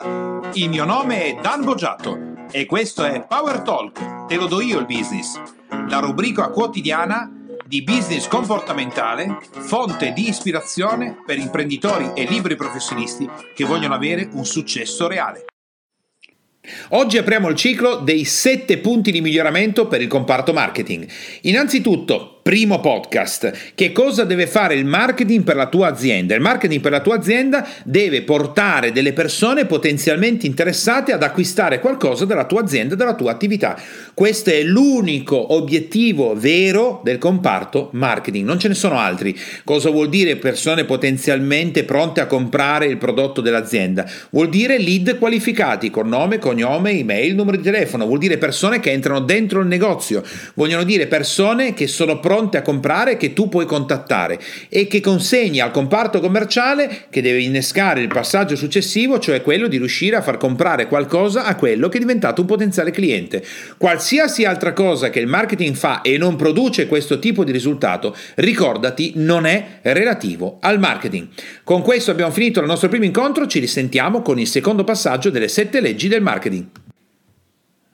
Il mio nome è Dan Boggiato e questo è Power Talk, te lo do io il business, la rubrica quotidiana di business comportamentale, fonte di ispirazione per imprenditori e libri professionisti che vogliono avere un successo reale. Oggi apriamo il ciclo dei 7 punti di miglioramento per il comparto marketing. Innanzitutto, primo podcast. Che cosa deve fare il marketing per la tua azienda? Il marketing per la tua azienda deve portare delle persone potenzialmente interessate ad acquistare qualcosa dalla tua azienda, dalla tua attività. Questo è l'unico obiettivo vero del comparto marketing, non ce ne sono altri. Cosa vuol dire persone potenzialmente pronte a comprare il prodotto dell'azienda? Vuol dire lead qualificati con nome, cognome, email, numero di telefono, vuol dire persone che entrano dentro il negozio, vogliono dire persone che sono pronte pronte a comprare che tu puoi contattare e che consegni al comparto commerciale che deve innescare il passaggio successivo, cioè quello di riuscire a far comprare qualcosa a quello che è diventato un potenziale cliente. Qualsiasi altra cosa che il marketing fa e non produce questo tipo di risultato, ricordati, non è relativo al marketing. Con questo abbiamo finito il nostro primo incontro, ci risentiamo con il secondo passaggio delle sette leggi del marketing.